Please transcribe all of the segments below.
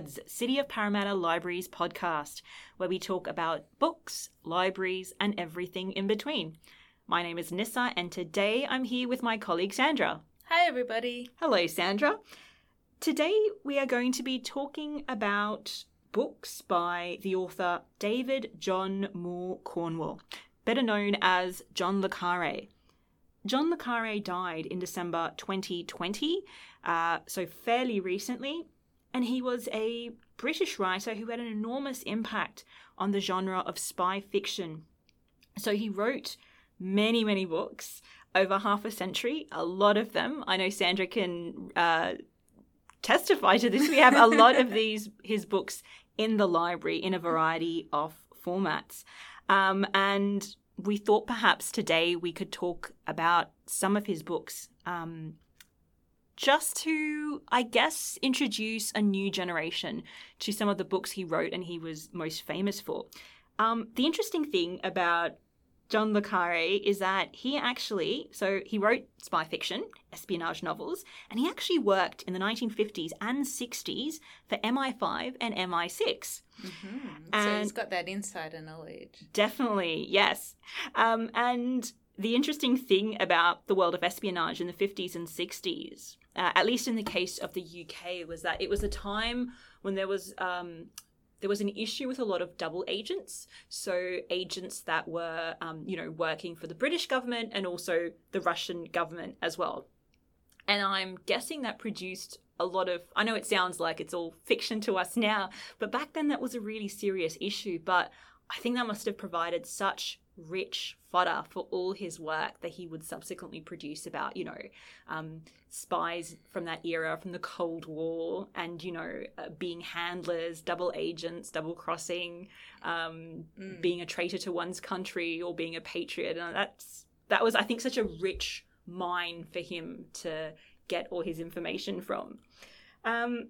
Pods, City of Parramatta Libraries podcast, where we talk about books, libraries, and everything in between. My name is Nissa, and today I'm here with my colleague Sandra. Hi, everybody. Hello, Sandra. Today we are going to be talking about books by the author David John Moore Cornwell, better known as John Le Carre. John Le Carre died in December 2020, uh, so fairly recently, and he was a British writer who had an enormous impact on the genre of spy fiction. So he wrote many, many books over half a century, a lot of them. I know Sandra can uh, testify to this. We have a lot of these his books in the library in a variety of formats. Um, and we thought perhaps today we could talk about some of his books um, just to, I guess, introduce a new generation to some of the books he wrote and he was most famous for. Um, the interesting thing about John Le Carre is that he actually, so he wrote spy fiction, espionage novels, and he actually worked in the 1950s and 60s for MI5 and MI6. Mm-hmm. And so he's got that insider knowledge. Definitely, yes. Um, and the interesting thing about the world of espionage in the 50s and 60s, uh, at least in the case of the UK, was that it was a time when there was um, there was an issue with a lot of double agents. So agents that were, um, you know, working for the British government and also the Russian government as well. And I'm guessing that produced a lot of. I know it sounds like it's all fiction to us now, but back then that was a really serious issue. But I think that must have provided such rich fodder for all his work that he would subsequently produce about, you know, um, spies from that era, from the Cold War, and, you know, uh, being handlers, double agents, double crossing, um, mm. being a traitor to one's country or being a patriot. And that's, that was, I think, such a rich mine for him to get all his information from. Um,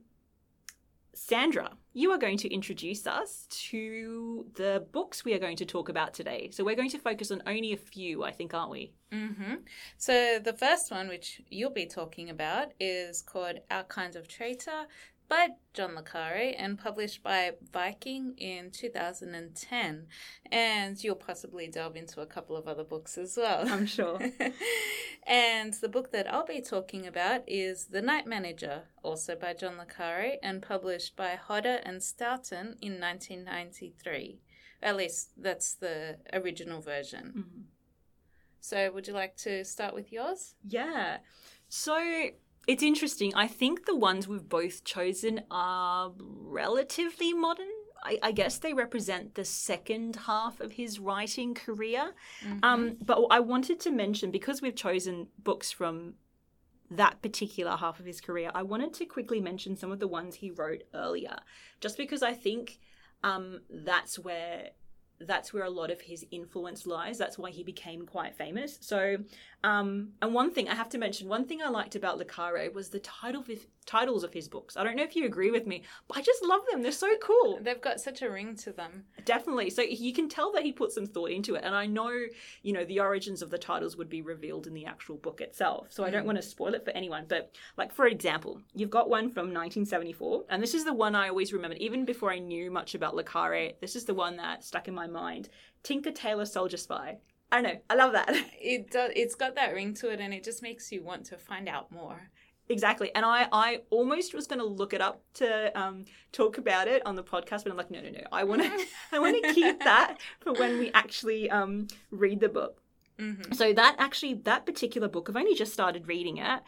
Sandra, you are going to introduce us to the books we are going to talk about today. So we're going to focus on only a few, I think, aren't we? Mm-hmm. So the first one, which you'll be talking about, is called Our Kinds of Traitor by John Le Carre and published by Viking in 2010. And you'll possibly delve into a couple of other books as well. I'm sure. and the book that I'll be talking about is The Night Manager, also by John Le Carre and published by Hodder and Stoughton in 1993. At least that's the original version. Mm-hmm. So, would you like to start with yours? Yeah. So, it's interesting. I think the ones we've both chosen are relatively modern. I, I guess they represent the second half of his writing career. Mm-hmm. Um, but I wanted to mention because we've chosen books from that particular half of his career, I wanted to quickly mention some of the ones he wrote earlier, just because I think um, that's where that's where a lot of his influence lies. That's why he became quite famous. So, um, and one thing I have to mention, one thing I liked about Le was the title of his, titles of his books. I don't know if you agree with me, but I just love them. They're so cool. They've got such a ring to them. Definitely. So you can tell that he put some thought into it. And I know, you know, the origins of the titles would be revealed in the actual book itself. So mm. I don't mm. want to spoil it for anyone. But like, for example, you've got one from 1974. And this is the one I always remembered, even before I knew much about Le This is the one that stuck in my mind. Tinker Tailor Soldier Spy. I don't know. I love that. It does. It's got that ring to it, and it just makes you want to find out more. Exactly. And I, I almost was going to look it up to um, talk about it on the podcast, but I'm like, no, no, no. I want to, I want to keep that for when we actually um, read the book. Mm-hmm. So that actually, that particular book, I've only just started reading it.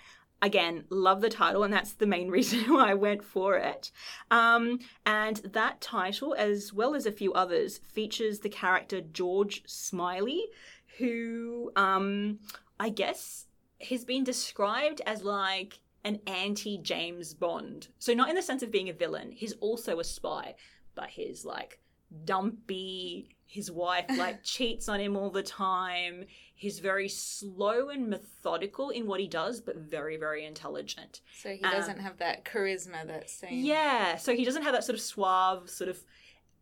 Again, love the title, and that's the main reason why I went for it. Um, and that title, as well as a few others, features the character George Smiley, who um, I guess has been described as like an anti James Bond. So, not in the sense of being a villain, he's also a spy, but he's like dumpy. His wife like cheats on him all the time. He's very slow and methodical in what he does, but very, very intelligent. So he doesn't um, have that charisma that same. Yeah, so he doesn't have that sort of suave sort of,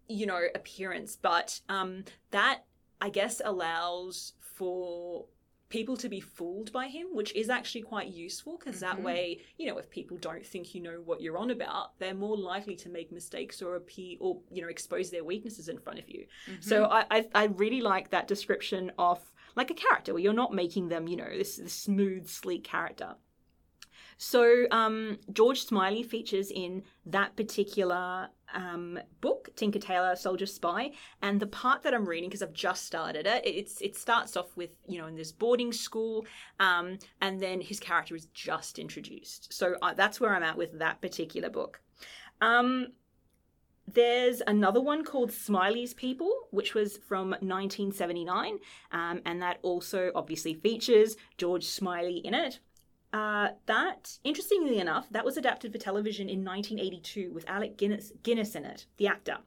you know, appearance, but um, that I guess allows for people to be fooled by him, which is actually quite useful because that Mhm. way, you know, if people don't think you know what you're on about, they're more likely to make mistakes or appear or you know expose their weaknesses in front of you. So Mm-hmm. I, I I really like that description of like a character where you're not making them, you know, this, this smooth, sleek character. So um, George Smiley features in that particular um, book, Tinker Tailor Soldier Spy, and the part that I'm reading because I've just started it, it's it starts off with you know in this boarding school, um, and then his character is just introduced. So uh, that's where I'm at with that particular book. Um, there's another one called Smiley's People, which was from 1979, um, and that also obviously features George Smiley in it. Uh, that, interestingly enough, that was adapted for television in 1982 with Alec Guinness, Guinness in it, the actor.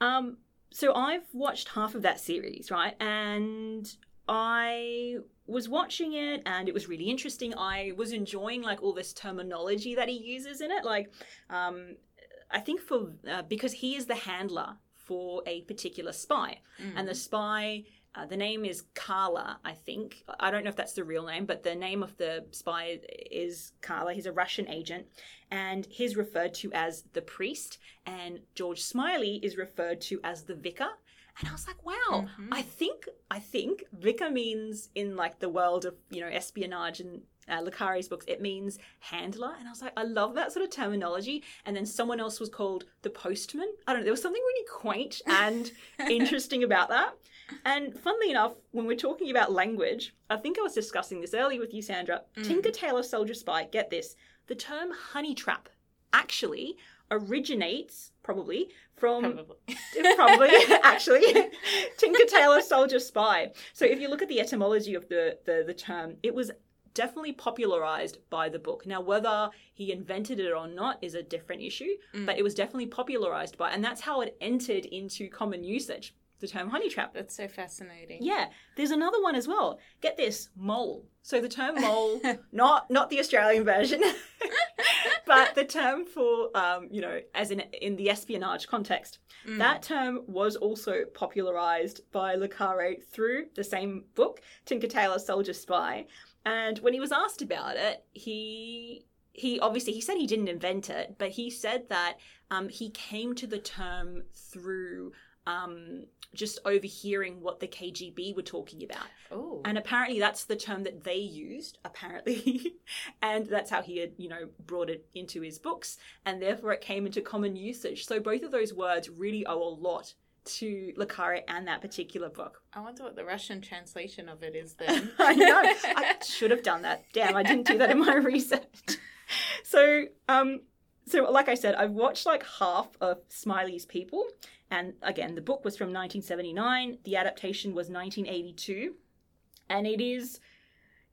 Um, so I've watched half of that series, right? And I was watching it and it was really interesting. I was enjoying like all this terminology that he uses in it. Like, um, I think for uh, because he is the handler for a particular spy, Mm. and the spy. Uh, the name is Carla, I think. I don't know if that's the real name, but the name of the spy is Carla. He's a Russian agent, and he's referred to as the priest, and George Smiley is referred to as the vicar. And I was like, wow, Mhm. I think I think vicar means in like the world of you know espionage and uh, Le Carre's books, it means handler. And I was like, I love that sort of terminology. And then someone else was called the postman. I don't know. There was something really quaint and interesting about that. And funnily enough, when we're talking about language, I think I was discussing this earlier with you, Sandra. Mm. Tinker Tailor Soldier Spy, get this. The term honey trap actually originates probably from Probably. probably actually tinker tailor soldier spy so if you look at the etymology of the, the the term it was definitely popularized by the book now whether he invented it or not is a different issue Mm. but it was definitely popularized by and that's how it entered into common usage the term honey trap That's so fascinating. yeah there's another one as well get this mole so the term mole not not the australian version but the term for um, you know as in in the espionage context Mm. that term was also popularized by Le Carre through the same book, Tinker Tailor Soldier Spy. And when he was asked about it, he he obviously he said he didn't invent it, but he said that um, he came to the term through um, just overhearing what the KGB were talking about. Oh. And apparently that's the term that they used, apparently. and that's how he had, you know, brought it into his books. And therefore it came into common usage. So both of those words really owe a lot to Le Carre and that particular book. I wonder what the Russian translation of it is then. I know. I should have done that. Damn, I didn't do that in my research. So, um, so like I said, I've watched like half of Smiley's People, and again, the book was from 1979. The adaptation was 1982, and it is.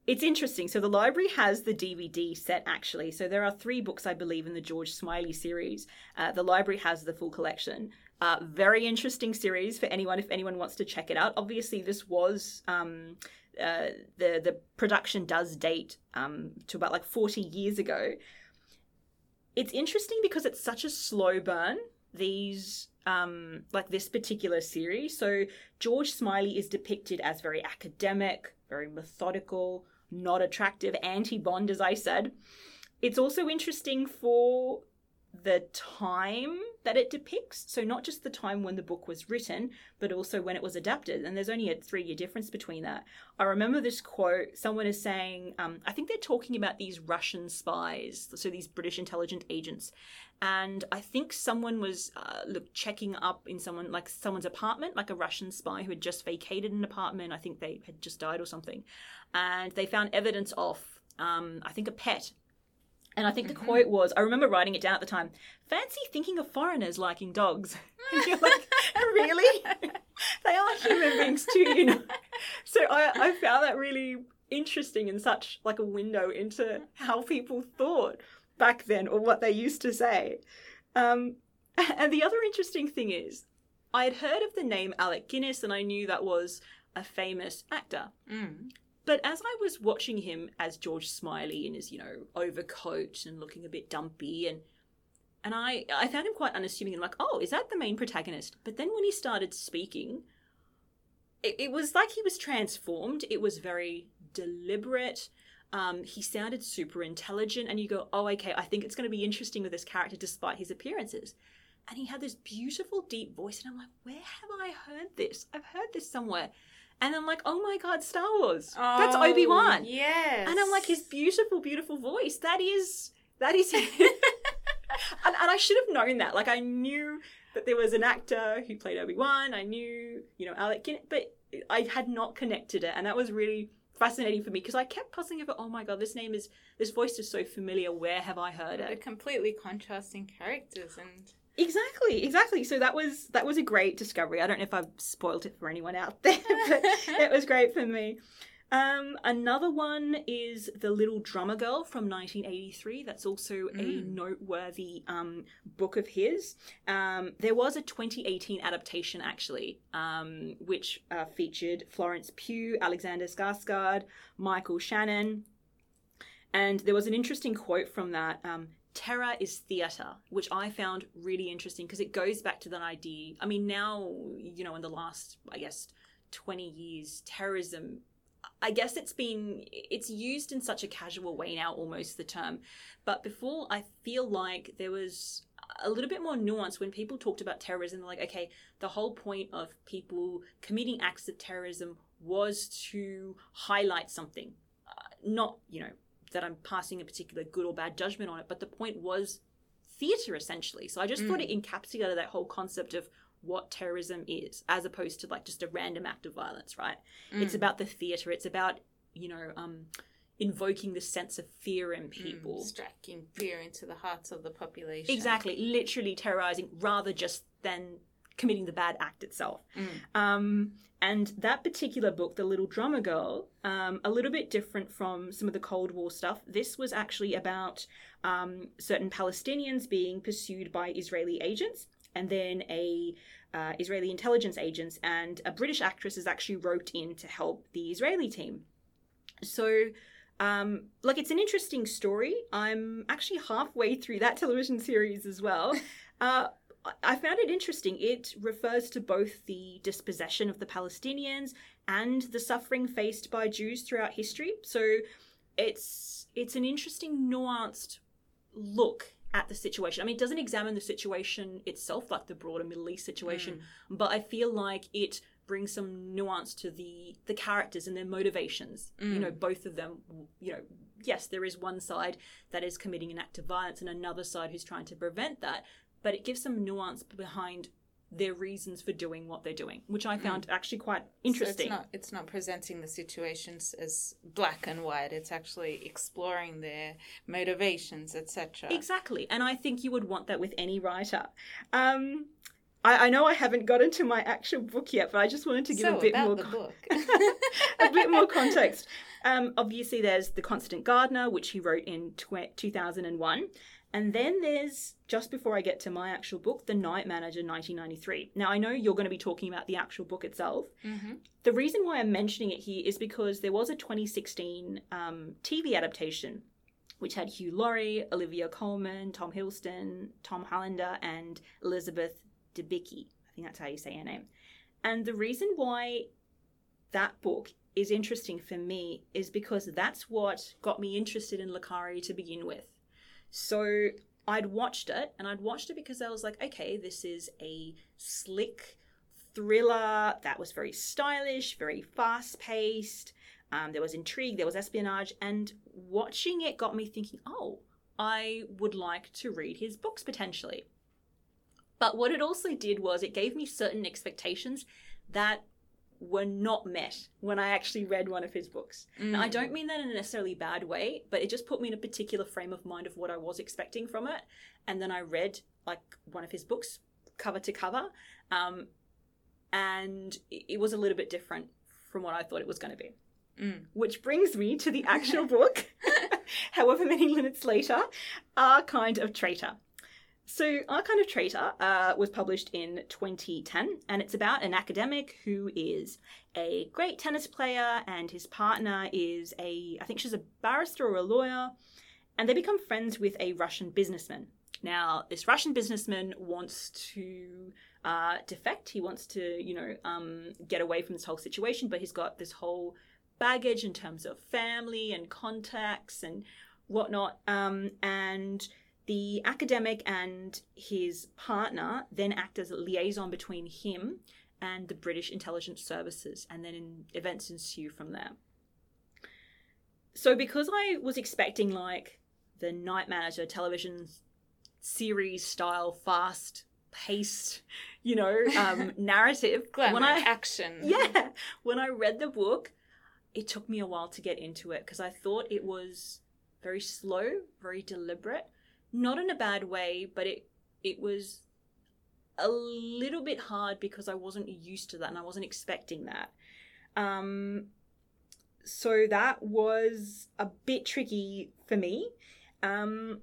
It's interesting. So the library has the DVD set actually. So there are three books, I believe, in the George Smiley series. Uh, the library has the full collection. Uh, very interesting series for anyone if anyone wants to check it out. Obviously, this was um, uh, the the production does date um, to about like 40 years ago. It's interesting because it's such a slow burn. These um, like this particular series. So George Smiley is depicted as very academic, very methodical, not attractive, anti-Bond, as I said. It's also interesting for the time that it depicts. So, not just the time when the book was written, but also when it was adapted. And there's only a three year difference between that. I remember this quote someone is saying, um, I think they're talking about these Russian spies, so these British intelligence agents. And I think someone was uh, look, checking up in someone like someone's apartment, like a Russian spy who had just vacated an apartment. I think they had just died or something. And they found evidence of, um, I think, a pet and I think the Mhm. quote was, I remember writing it down at the time, fancy thinking of foreigners liking dogs. And you're like, really? they are human beings too, you know. So I, I found that really interesting and such like a window into how people thought back then or what they used to say. Um, and the other interesting thing is, I had heard of the name Alec Guinness and I knew that was a famous actor. Mm. But as I was watching him as George Smiley in his, you know, overcoat and looking a bit dumpy and and I I found him quite unassuming and like, oh, is that the main protagonist? But then when he started speaking, it, it was like he was transformed. It was very deliberate. Um, he sounded super intelligent, and you go, oh, okay, I think it's going to be interesting with this character despite his appearances. And he had this beautiful, deep voice, and I'm like, where have I heard this? I've heard this somewhere. And I'm like, oh my god, Star Wars. That's Oh, Obi Wan. Yes. And I'm like, his beautiful, beautiful voice. That is that is him. and, and I should have known that. Like I knew that there was an actor who played Obi Wan. I knew, you know, Alec Guinness, but I had not connected it, and that was really fascinating for me because I kept puzzling over. Oh my god, this name is this voice is so familiar. Where have I heard They're it? completely contrasting characters and Exactly, exactly. So that was that was a great discovery. I don't know if I've spoiled it for anyone out there, but it was great for me. Um, another one is The Little Drummer Girl from 1983. That's also a Mm. noteworthy um, book of his. Um, there was a 2018 adaptation, actually, um, which uh, featured Florence Pugh, Alexander Skarsgård, Michael Shannon. And there was an interesting quote from that. Terror is theatre, which I found really interesting because it goes back to that idea. I mean, now, you know, in the last, I guess, 20 years, terrorism, I guess it's been, it's used in such a casual way now, almost the term. But before, I feel like there was a little bit more nuance when people talked about terrorism. Like, okay, the whole point of people committing acts of terrorism was to highlight something, uh, not, you know, that I'm passing a particular good or bad judgment on it, but the point was theatre essentially. So I just thought it encapsulated that whole concept of what terrorism is, as opposed to like just a random act of violence, right? It's Mm. about the theatre. It's about you know um, invoking the sense of fear in people. Mm, striking fear into the hearts of the population. Exactly, literally terrorizing rather just than committing the bad act itself. Mm. Um, and that particular book, The Little Drummer Girl, um, a little bit different from some of the Cold War stuff. This was actually about um, certain Palestinians being pursued by Israeli agents, and then a uh, Israeli intelligence agents and a British actress is actually wrote in to help the Israeli team. So, um, like, it's an interesting story. I'm actually halfway through that television series as well. Uh, I- found it interesting. It refers to both the dispossession of the Palestinians and the suffering faced by Jews throughout history. So, it's it's an interesting, nuanced look at the situation. I mean, it doesn't examine the situation itself, like the broader Middle East situation, mm. but I feel like it brings some nuance to the the characters and their motivations. You know, mm. both of them. You know, yes, there is one side that is committing an act of violence, and another side who's trying to prevent that. But it gives some nuance behind their reasons for doing what they're doing, which I found actually quite interesting. So it's not it's not presenting the situations as black and white. It's actually exploring their motivations, etc. Exactly. And I think you would want that with any writer. Um, I, I know I haven't got into my actual book yet, but I just wanted to give so a bit more the con- book. a bit more context. Um, obviously, there's The Constant Gardener, which he wrote in tw- 2001. And then there's, just before I get to my actual book, The Night Manager 1993. Now, I know you're going to be talking about the actual book itself. hmm The reason why I'm mentioning it here is because there was a 2016 um, TV adaptation which had Hugh Laurie, Olivia Colman, Tom Hiddleston, Tom Hollander, and Elizabeth Debicki. I think that's how you say her name. And the reason why that book is interesting for me is because that's what got me interested in Le Carre to begin with. So I'd watched it, and I'd watched it because I was like, okay, this is a slick thriller that was very stylish, very fast paced. Um, there was intrigue, there was espionage, and watching it got me thinking, oh, I would like to read his books potentially. But what it also did was it gave me certain expectations that were not met when I actually read one of his books. Now, I Mm. don't mean that in a necessarily bad way, but it just put me in a particular frame of mind of what I was expecting from it. And then I read like one of his books cover to cover, um, and it it was a little bit different from what I thought it was going to be. Mm. Which brings me to the actual book, however many minutes later, Our Kind of Traitor. So, Our Kind of Traitor uh, was published in 2010, and it's about an academic who is a great tennis player, and his partner is a, I think she's a barrister or a lawyer, and they become friends with a Russian businessman. Now, this Russian businessman wants to uh, defect. He wants to, you know, um, get away from this whole situation, but he's got this whole baggage in terms of family and contacts and whatnot. Um, and the academic and his partner then act as a liaison between him and the British intelligence services, and then in, events ensue from there. So, because I was expecting like the Night Manager television series style, fast paced, you know, um, narrative, Glamour, when I action. yeah, when I read the book, it took me a while to get into it because I thought it was very slow, very deliberate, not in a bad way, but it it was a little bit hard because I wasn't used to that and I wasn't expecting that. Um, so that was a bit tricky for me. Um,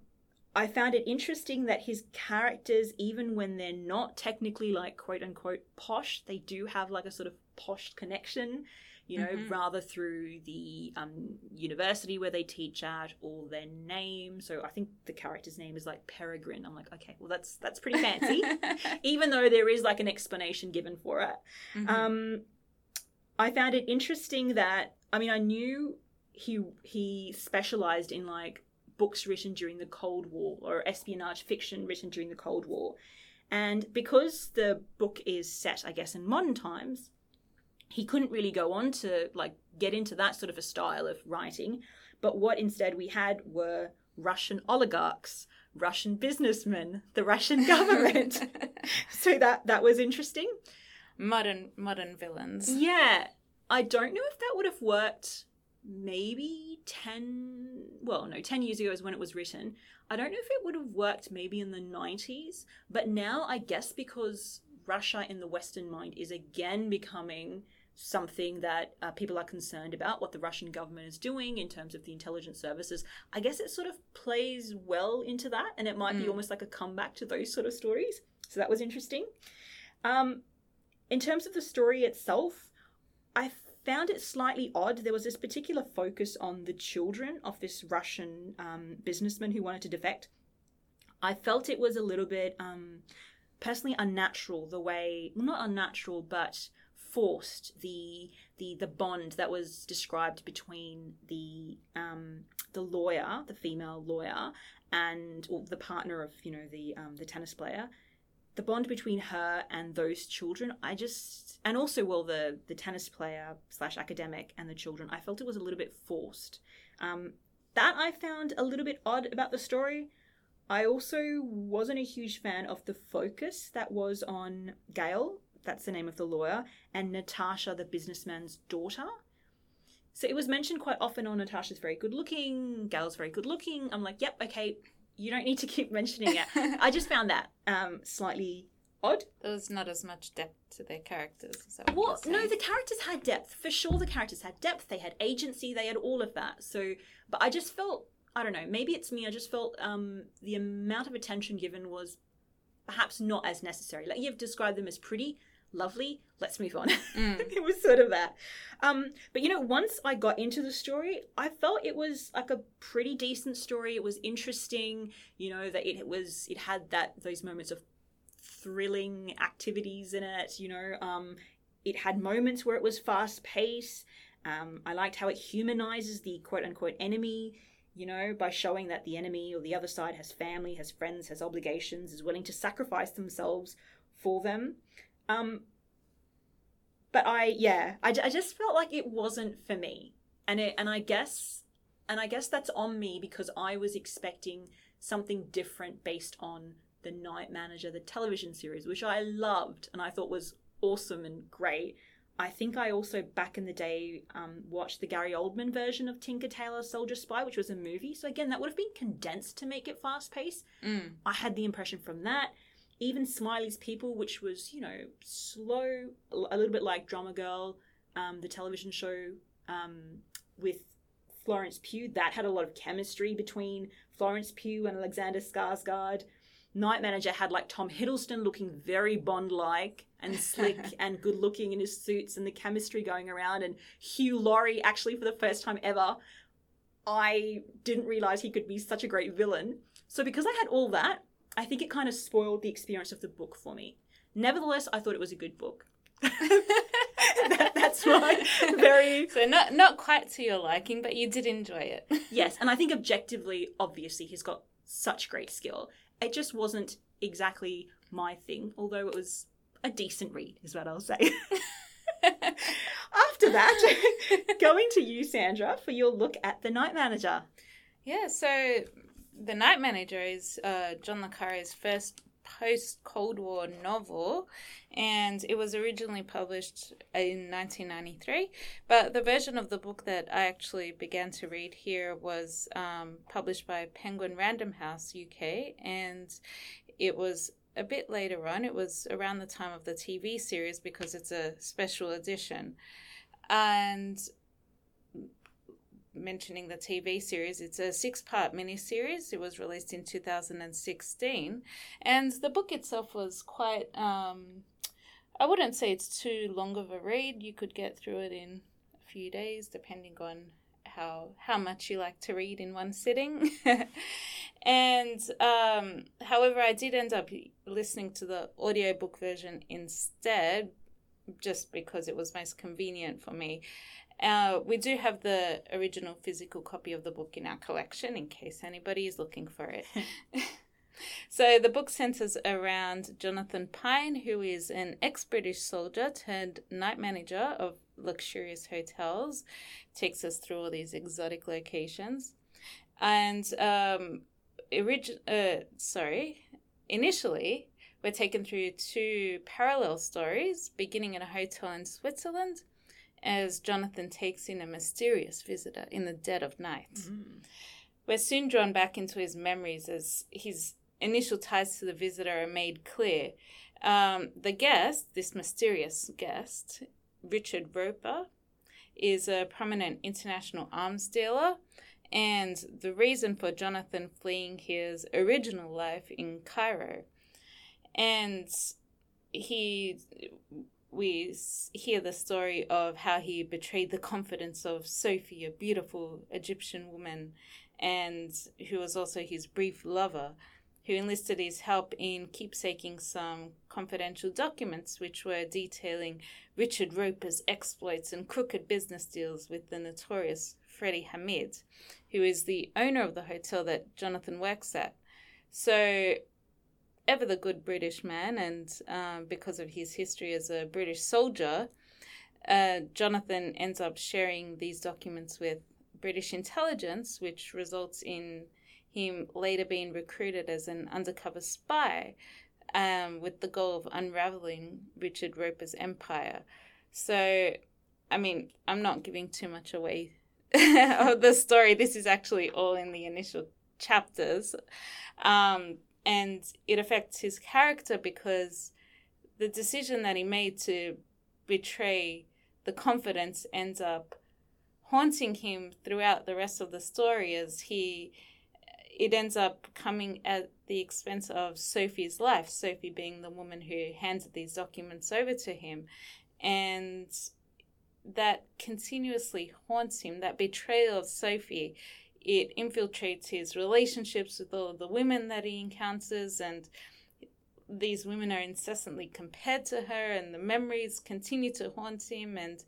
I found it interesting that his characters, even when they're not technically like quote unquote posh, they do have like a sort of posh connection, you know, Mhm. rather through the um, university where they teach at or their name. So I think the character's name is like Peregrine. I'm like, okay, well that's that's pretty fancy, even though there is like an explanation given for it. Mhm. Um, I found it interesting that I mean I knew he he specialized in like books written during the Cold War or espionage fiction written during the Cold War, and because the book is set, I guess, in modern times, he couldn't really go on to like get into that sort of a style of writing. But what instead we had were Russian oligarchs, Russian businessmen, the Russian government. so that that was interesting. modern modern villains. Yeah. I don't know if that would have worked maybe 10 well no 10 years ago is when it was written i don't know if it would have worked maybe in the 90s but now i guess because russia in the western mind is again becoming something that uh, people are concerned about what the russian government is doing in terms of the intelligence services i guess it sort of plays well into that and it might be Mm. almost like a comeback to those sort of stories so that was interesting um, in terms of the story itself I found it slightly odd. There was this particular focus on the children of this Russian um, businessman who wanted to defect. I felt it was a little bit um, personally unnatural the way, not unnatural, but forced the the the bond that was described between the um, the lawyer, the female lawyer, and or the partner of you know the um, the tennis player. The bond between her and those children i just and also well the the tennis player slash academic and the children i felt it was a little bit forced. Um, that i found a little bit odd about the story. I also wasn't a huge fan of the focus that was on gail that's the name of the lawyer and natasha the businessman's daughter so it was mentioned quite often on natasha's very good looking gail's very good looking i'm like yep okay you don't need to keep mentioning it I just found that um, slightly odd. There was not as much depth to their characters. Is that what Well, no, the characters had depth. For sure, the characters had depth. They had agency. They had all of that. So, but I just felt, I don't know, maybe it's me. I just felt um, the amount of attention given was perhaps not as necessary. Like you've described them as pretty, lovely. Let's move on. Mm. it was sort of that. Um, but you know, once I got into the story, I felt it was like a pretty decent story. It was interesting. You know that it was it had that those moments of thrilling activities in it. You know, um, it had moments where it was fast paced. Um, I liked how it humanizes the quote unquote enemy. You know, by showing that the enemy or the other side has family, has friends, has obligations, is willing to sacrifice themselves for them. Um, but I, yeah, I, I just felt like it wasn't for me, and it, and I guess, and I guess that's on me because I was expecting something different based on the Night Manager, the television series, which I loved and I thought was awesome and great. I think I also back in the day um, watched the Gary Oldman version of Tinker Tailor Soldier Spy, which was a movie. So again, that would have been condensed to make it fast paced. Mm. I had the impression from that. Even Smiley's People, which was, you know, slow, a little bit like Drummer Girl, um, the television show um, with Florence Pugh, that had a lot of chemistry between Florence Pugh and Alexander Skarsgård. Night Manager had like Tom Hiddleston looking very Bond like and slick and good looking in his suits and the chemistry going around. And Hugh Laurie, actually, for the first time ever, I didn't realize he could be such a great villain. So, because I had all that, I think it kind of spoiled the experience of the book for me. Nevertheless, I thought it was a good book. that, that's my very So not not quite to your liking, but you did enjoy it. yes, and I think objectively, obviously, he's got such great skill. It just wasn't exactly my thing, although it was a decent read, is what I'll say. After that, going to you, Sandra, for your look at the Night Manager. Yeah, so The Night Manager is uh, John Le Carre's first post Cold War novel, and it was originally published in 1993. But the version of the book that I actually began to read here was um, published by Penguin Random House UK, and it was a bit later on. It was around the time of the TV series because it's a special edition. And mentioning the TV series. It's a six part miniseries. It was released in 2016. And the book itself was quite, um, I wouldn't say it's too long of a read. You could get through it in a few days, depending on how, how much you like to read in one sitting. and um, however, I did end up listening to the audiobook version instead, just because it was most convenient for me. Uh, we do have the original physical copy of the book in our collection in case anybody is looking for it. so the book centers around Jonathan Pine, who is an ex British soldier turned night manager of luxurious hotels, takes us through all these exotic locations. And um, origi- uh, sorry, initially, we're taken through two parallel stories, beginning in a hotel in Switzerland as Jonathan takes in a mysterious visitor in the dead of night. Mm. We're soon drawn back into his memories as his initial ties to the visitor are made clear. Um, the guest, this mysterious guest, Richard Roper, is a prominent international arms dealer, and the reason for Jonathan fleeing his original life in Cairo. And he we hear the story of how he betrayed the confidence of Sophie, a beautiful Egyptian woman, and who was also his brief lover, who enlisted his help in keepsaking some confidential documents which were detailing Richard Roper's exploits and crooked business deals with the notorious Freddie Hamid, who is the owner of the hotel that Jonathan works at. So ever the good British man, and um, because of his history as a British soldier, uh, Jonathan ends up sharing these documents with British intelligence, which results in him later being recruited as an undercover spy um, with the goal of unraveling Richard Roper's empire. So, I mean, I'm not giving too much away of the story. This is actually all in the initial chapters. Um, and it affects his character because the decision that he made to betray the confidence ends up haunting him throughout the rest of the story as he it ends up coming at the expense of Sophie's life, Sophie being the woman who handed these documents over to him. And that continuously haunts him, that betrayal of Sophie it infiltrates his relationships with all the women that he encounters and these women are incessantly compared to her and the memories continue to haunt him and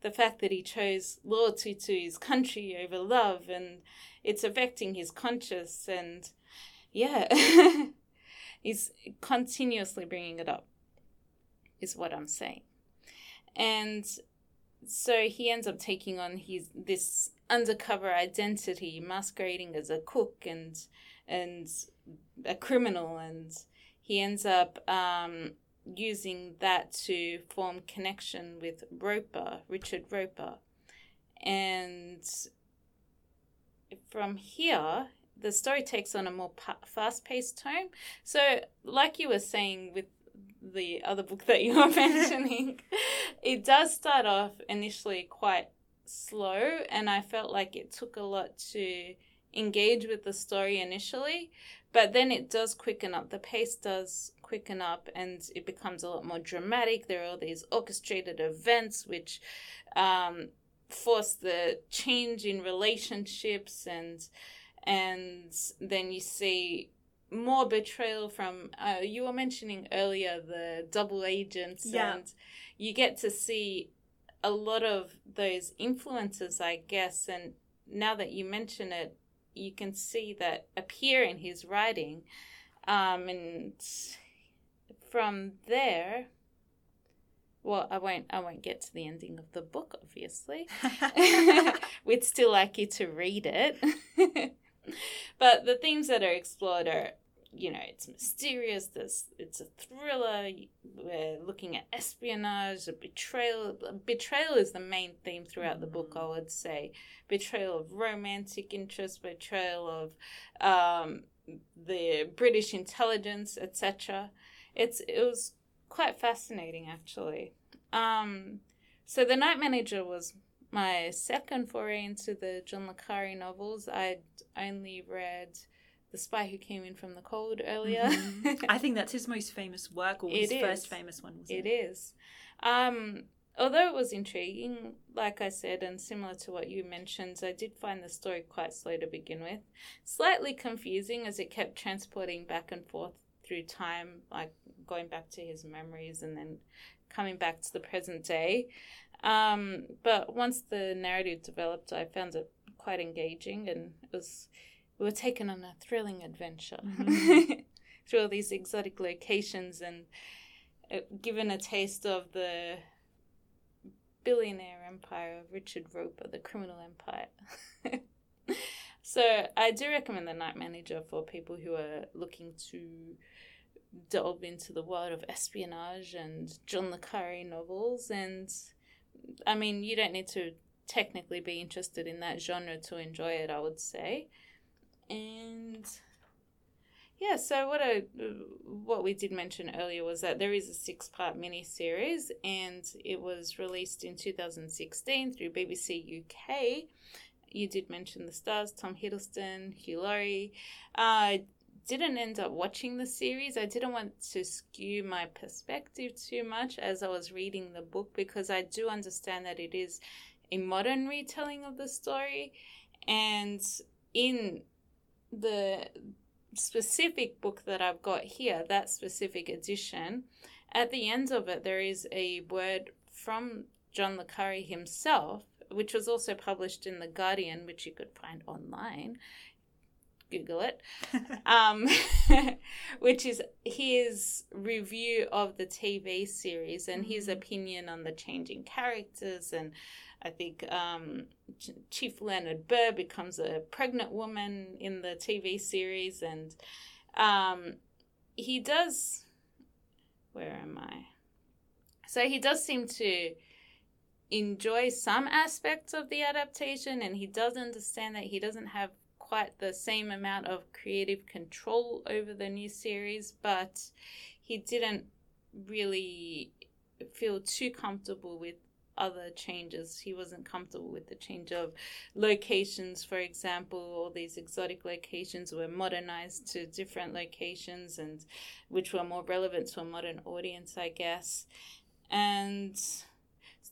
the fact that he chose loyalty to his country over love and it's affecting his conscience and yeah he's continuously bringing it up is what i'm saying. And so he ends up taking on his this undercover identity, masquerading as a cook and and a criminal, and he ends up um, using that to form connection with Roper, Richard Roper, and from here the story takes on a more pa- fast-paced tone. So, like you were saying with the other book that you were mentioning, it does start off initially quite slow, and I felt like it took a lot to engage with the story initially, but then it does quicken up. The pace does quicken up, and it becomes a lot more dramatic. There are all these orchestrated events which um, force the change in relationships, and and then you see more betrayal from uh, you were mentioning earlier the double agents Yeah. and you get to see a lot of those influences i guess and now that you mention it you can see that appear in his writing um, and from there well i won't i won't get to the ending of the book obviously we'd still like you to read it. but the themes that are explored are, you know, it's mysterious. There's, it's a thriller. We're looking at espionage, a betrayal. Betrayal is the main theme throughout the book. I would say betrayal of romantic interest, betrayal of um, the British intelligence, etc. It's it was quite fascinating actually. Um, so the Night Manager was my second foray into the John le Carre novels. I'd only read The Spy Who Came In From the Cold earlier. Mhm. I think that's his most famous work, or his It first is. famous one. Was it is. Um, although it was intriguing, like I said, and similar to what you mentioned, I did find the story quite slow to begin with. Slightly confusing as it kept transporting back and forth through time, like going back to his memories and then coming back to the present day. Um, but once the narrative developed, I found it quite engaging and it was we were taken on a thrilling adventure Mhm. through all these exotic locations and uh, given a taste of the billionaire empire of Richard Roper, the criminal empire. so I do recommend The Night Manager for people who are looking to delve into the world of espionage and John le Carre novels. And I mean, you don't need to technically be interested in that genre to enjoy it, I would say. And yeah, so what I what we did mention earlier was that there is a six part mini series, and it was released in 2016 through BBC UK. You did mention the stars: Tom Hiddleston, Hugh Laurie. I didn't end up watching the series. I didn't want to skew my perspective too much as I was reading the book because I do understand that it is a modern retelling of the story, and in the specific book that I've got here, that specific edition, at the end of it, there is a word from John le Carre himself, which was also published in The Guardian, which you could find online. Google it. Um, which is his review of the TV series and his Mhm. opinion on the changing characters and I think um, Ch- Chief Leonard Burr becomes a pregnant woman in the TV series, and um, he does. Where am I? So he does seem to enjoy some aspects of the adaptation, and he does understand that he doesn't have quite the same amount of creative control over the new series, but he didn't really feel too comfortable with other changes. He wasn't comfortable with the change of locations, for example, all these exotic locations were modernized to different locations and which were more relevant to a modern audience, I guess. And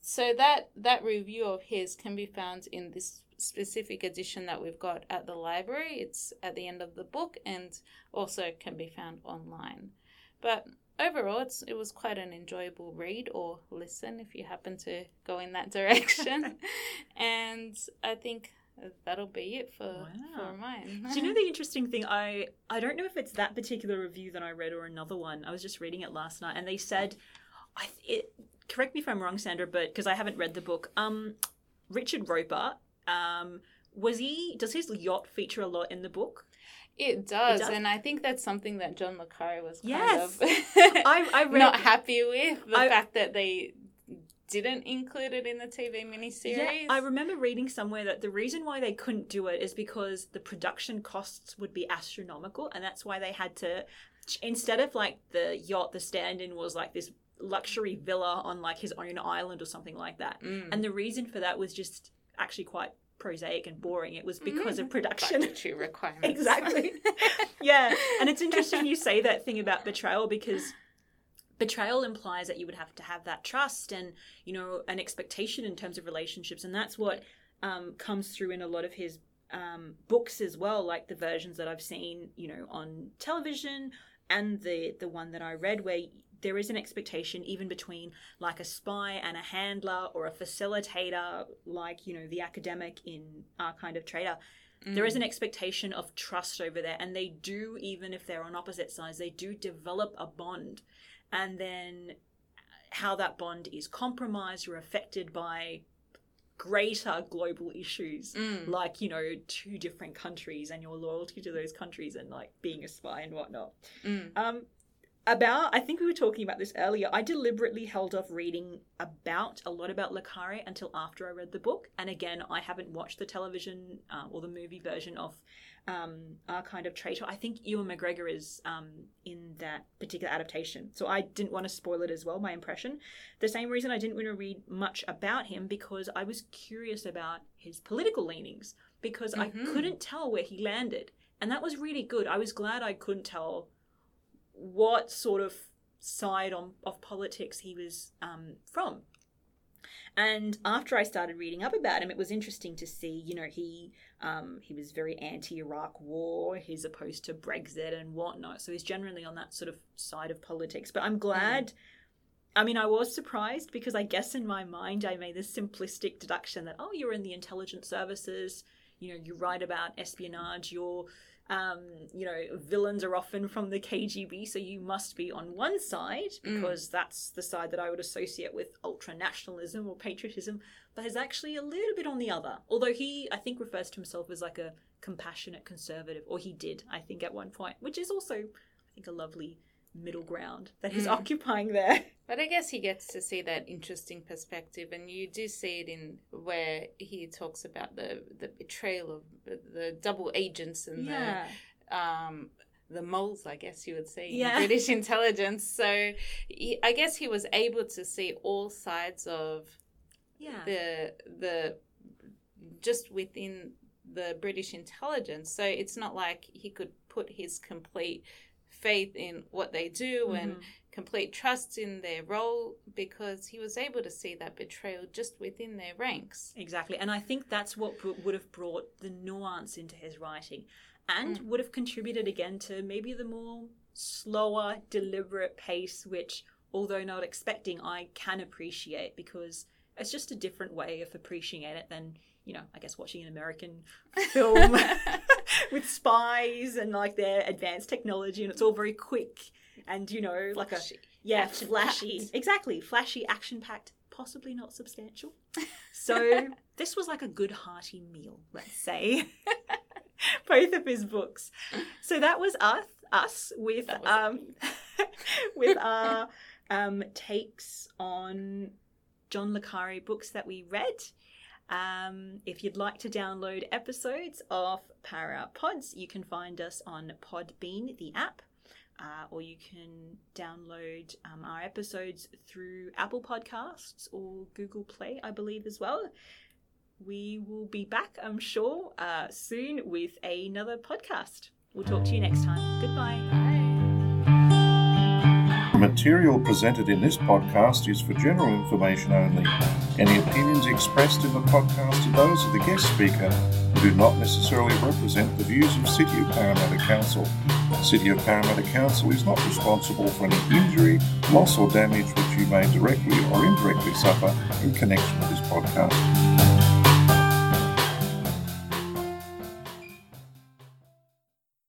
so that that review of his can be found in this specific edition that we've got at the library. It's at the end of the book and also can be found online. But overall, it's, it was quite an enjoyable read or listen if you happen to go in that direction. and I think that'll be it for, Wow. for mine. Do you know the interesting thing? I I don't know if it's that particular review that I read or another one. I was just reading it last night, and they said, I it, correct me if I'm wrong, Sandra, but because I haven't read the book, um, Richard Roper, um, was he? Does his yacht feature a lot in the book? It does, does. and I think that's something that John le Carre was kind Yes. of I I read not happy with the I- fact that they didn't include it in the TV miniseries. Yeah, I remember reading somewhere that the reason why they couldn't do it is because the production costs would be astronomical, and that's why they had to instead of like the yacht, the stand-in was like this luxury villa on like his own island or something like that. Mm. And the reason for that was just actually quite prosaic and boring. It was because of Mm. production. budgetary requirements. Exactly. yeah, and it's interesting you say that thing about betrayal because betrayal implies that you would have to have that trust and you know an expectation in terms of relationships, and that's what um, comes through in a lot of his um, books as well, like the versions that I've seen, you know, on television, and the the one that I read, where there is an expectation even between like a spy and a handler or a facilitator, like you know the academic in our kind of traitor. Mm. There is mm. an expectation of trust over there, and they do, even if they're on opposite sides, they do develop a bond, and then how that bond is compromised or affected by greater global issues mm. like you know two different countries and your loyalty to those countries and like being a spy and whatnot mm. um about i think we were talking about this earlier i deliberately held off reading about a lot about le until after i read the book and again i haven't watched the television uh, or the movie version of um, our kind of traitor. I think Ewan McGregor is um, in that particular adaptation. So I didn't want to spoil it as well, my impression. The same reason I didn't want to read much about him because I was curious about his political leanings because mm-hmm. I couldn't tell where he landed. And that was really good. I was glad I couldn't tell what sort of side on, of politics he was um, from. And after I started reading up about him, it was interesting to see, you know, he um, he was very anti-Iraq war. He's opposed to Brexit and whatnot. So he's generally on that sort of side of politics. But I'm glad. Mm. I mean, I was surprised because I guess in my mind I made this simplistic deduction that oh, you're in the intelligence services. You know, you write about espionage. You're um, you know, villains are often from the KGB, so you must be on one side mm. because mm. that's the side that I would associate with ultra nationalism or patriotism, but is actually a little bit on the other. Although he, I think, refers to himself as like a compassionate conservative, or he did, I think, at one point, which is also, I think, a lovely middle ground that he's mm. occupying there. But I guess he gets to see that interesting perspective, and you do see it in where he talks about the the betrayal of the double agents and yeah. the um, the moles, I guess you would say, yeah. British intelligence. So he, I guess he was able to see all sides of yeah. the the just within the British intelligence. So it's not like he could put his complete faith in what they do mm-hmm. and complete trust in their role because he was able to see that betrayal just within their ranks. Exactly. And I think that's what would have brought the nuance into his writing and mm. would have contributed again to maybe the more slower, deliberate pace, which, although not expecting, I can appreciate because it's just a different way of appreciating it than, you know, I guess watching an American film with spies and like their advanced technology and it's all very quick and you know like flashy. a yeah action flashy. Packed. exactly. Flashy action packed possibly not substantial. So this was like a good hearty meal let's say. Both of his books. So that was us us with um with our um takes on john le carre books that we read um, if you'd like to download episodes of Hour Pods, you can find us on Podbean, the app, uh, or you can download um, our episodes through Apple Podcasts or Google Play, I believe, as well. We will be back, I'm sure, uh, soon with another podcast. We'll talk to you next time. Goodbye. Bye. The material presented in this podcast is for general information only. Any opinions expressed in the podcast are those of the guest speaker and do not necessarily represent the views of City of Parramatta Council. City of Parramatta Council is not responsible for any injury, loss or damage which you may directly or indirectly suffer in connection with this podcast.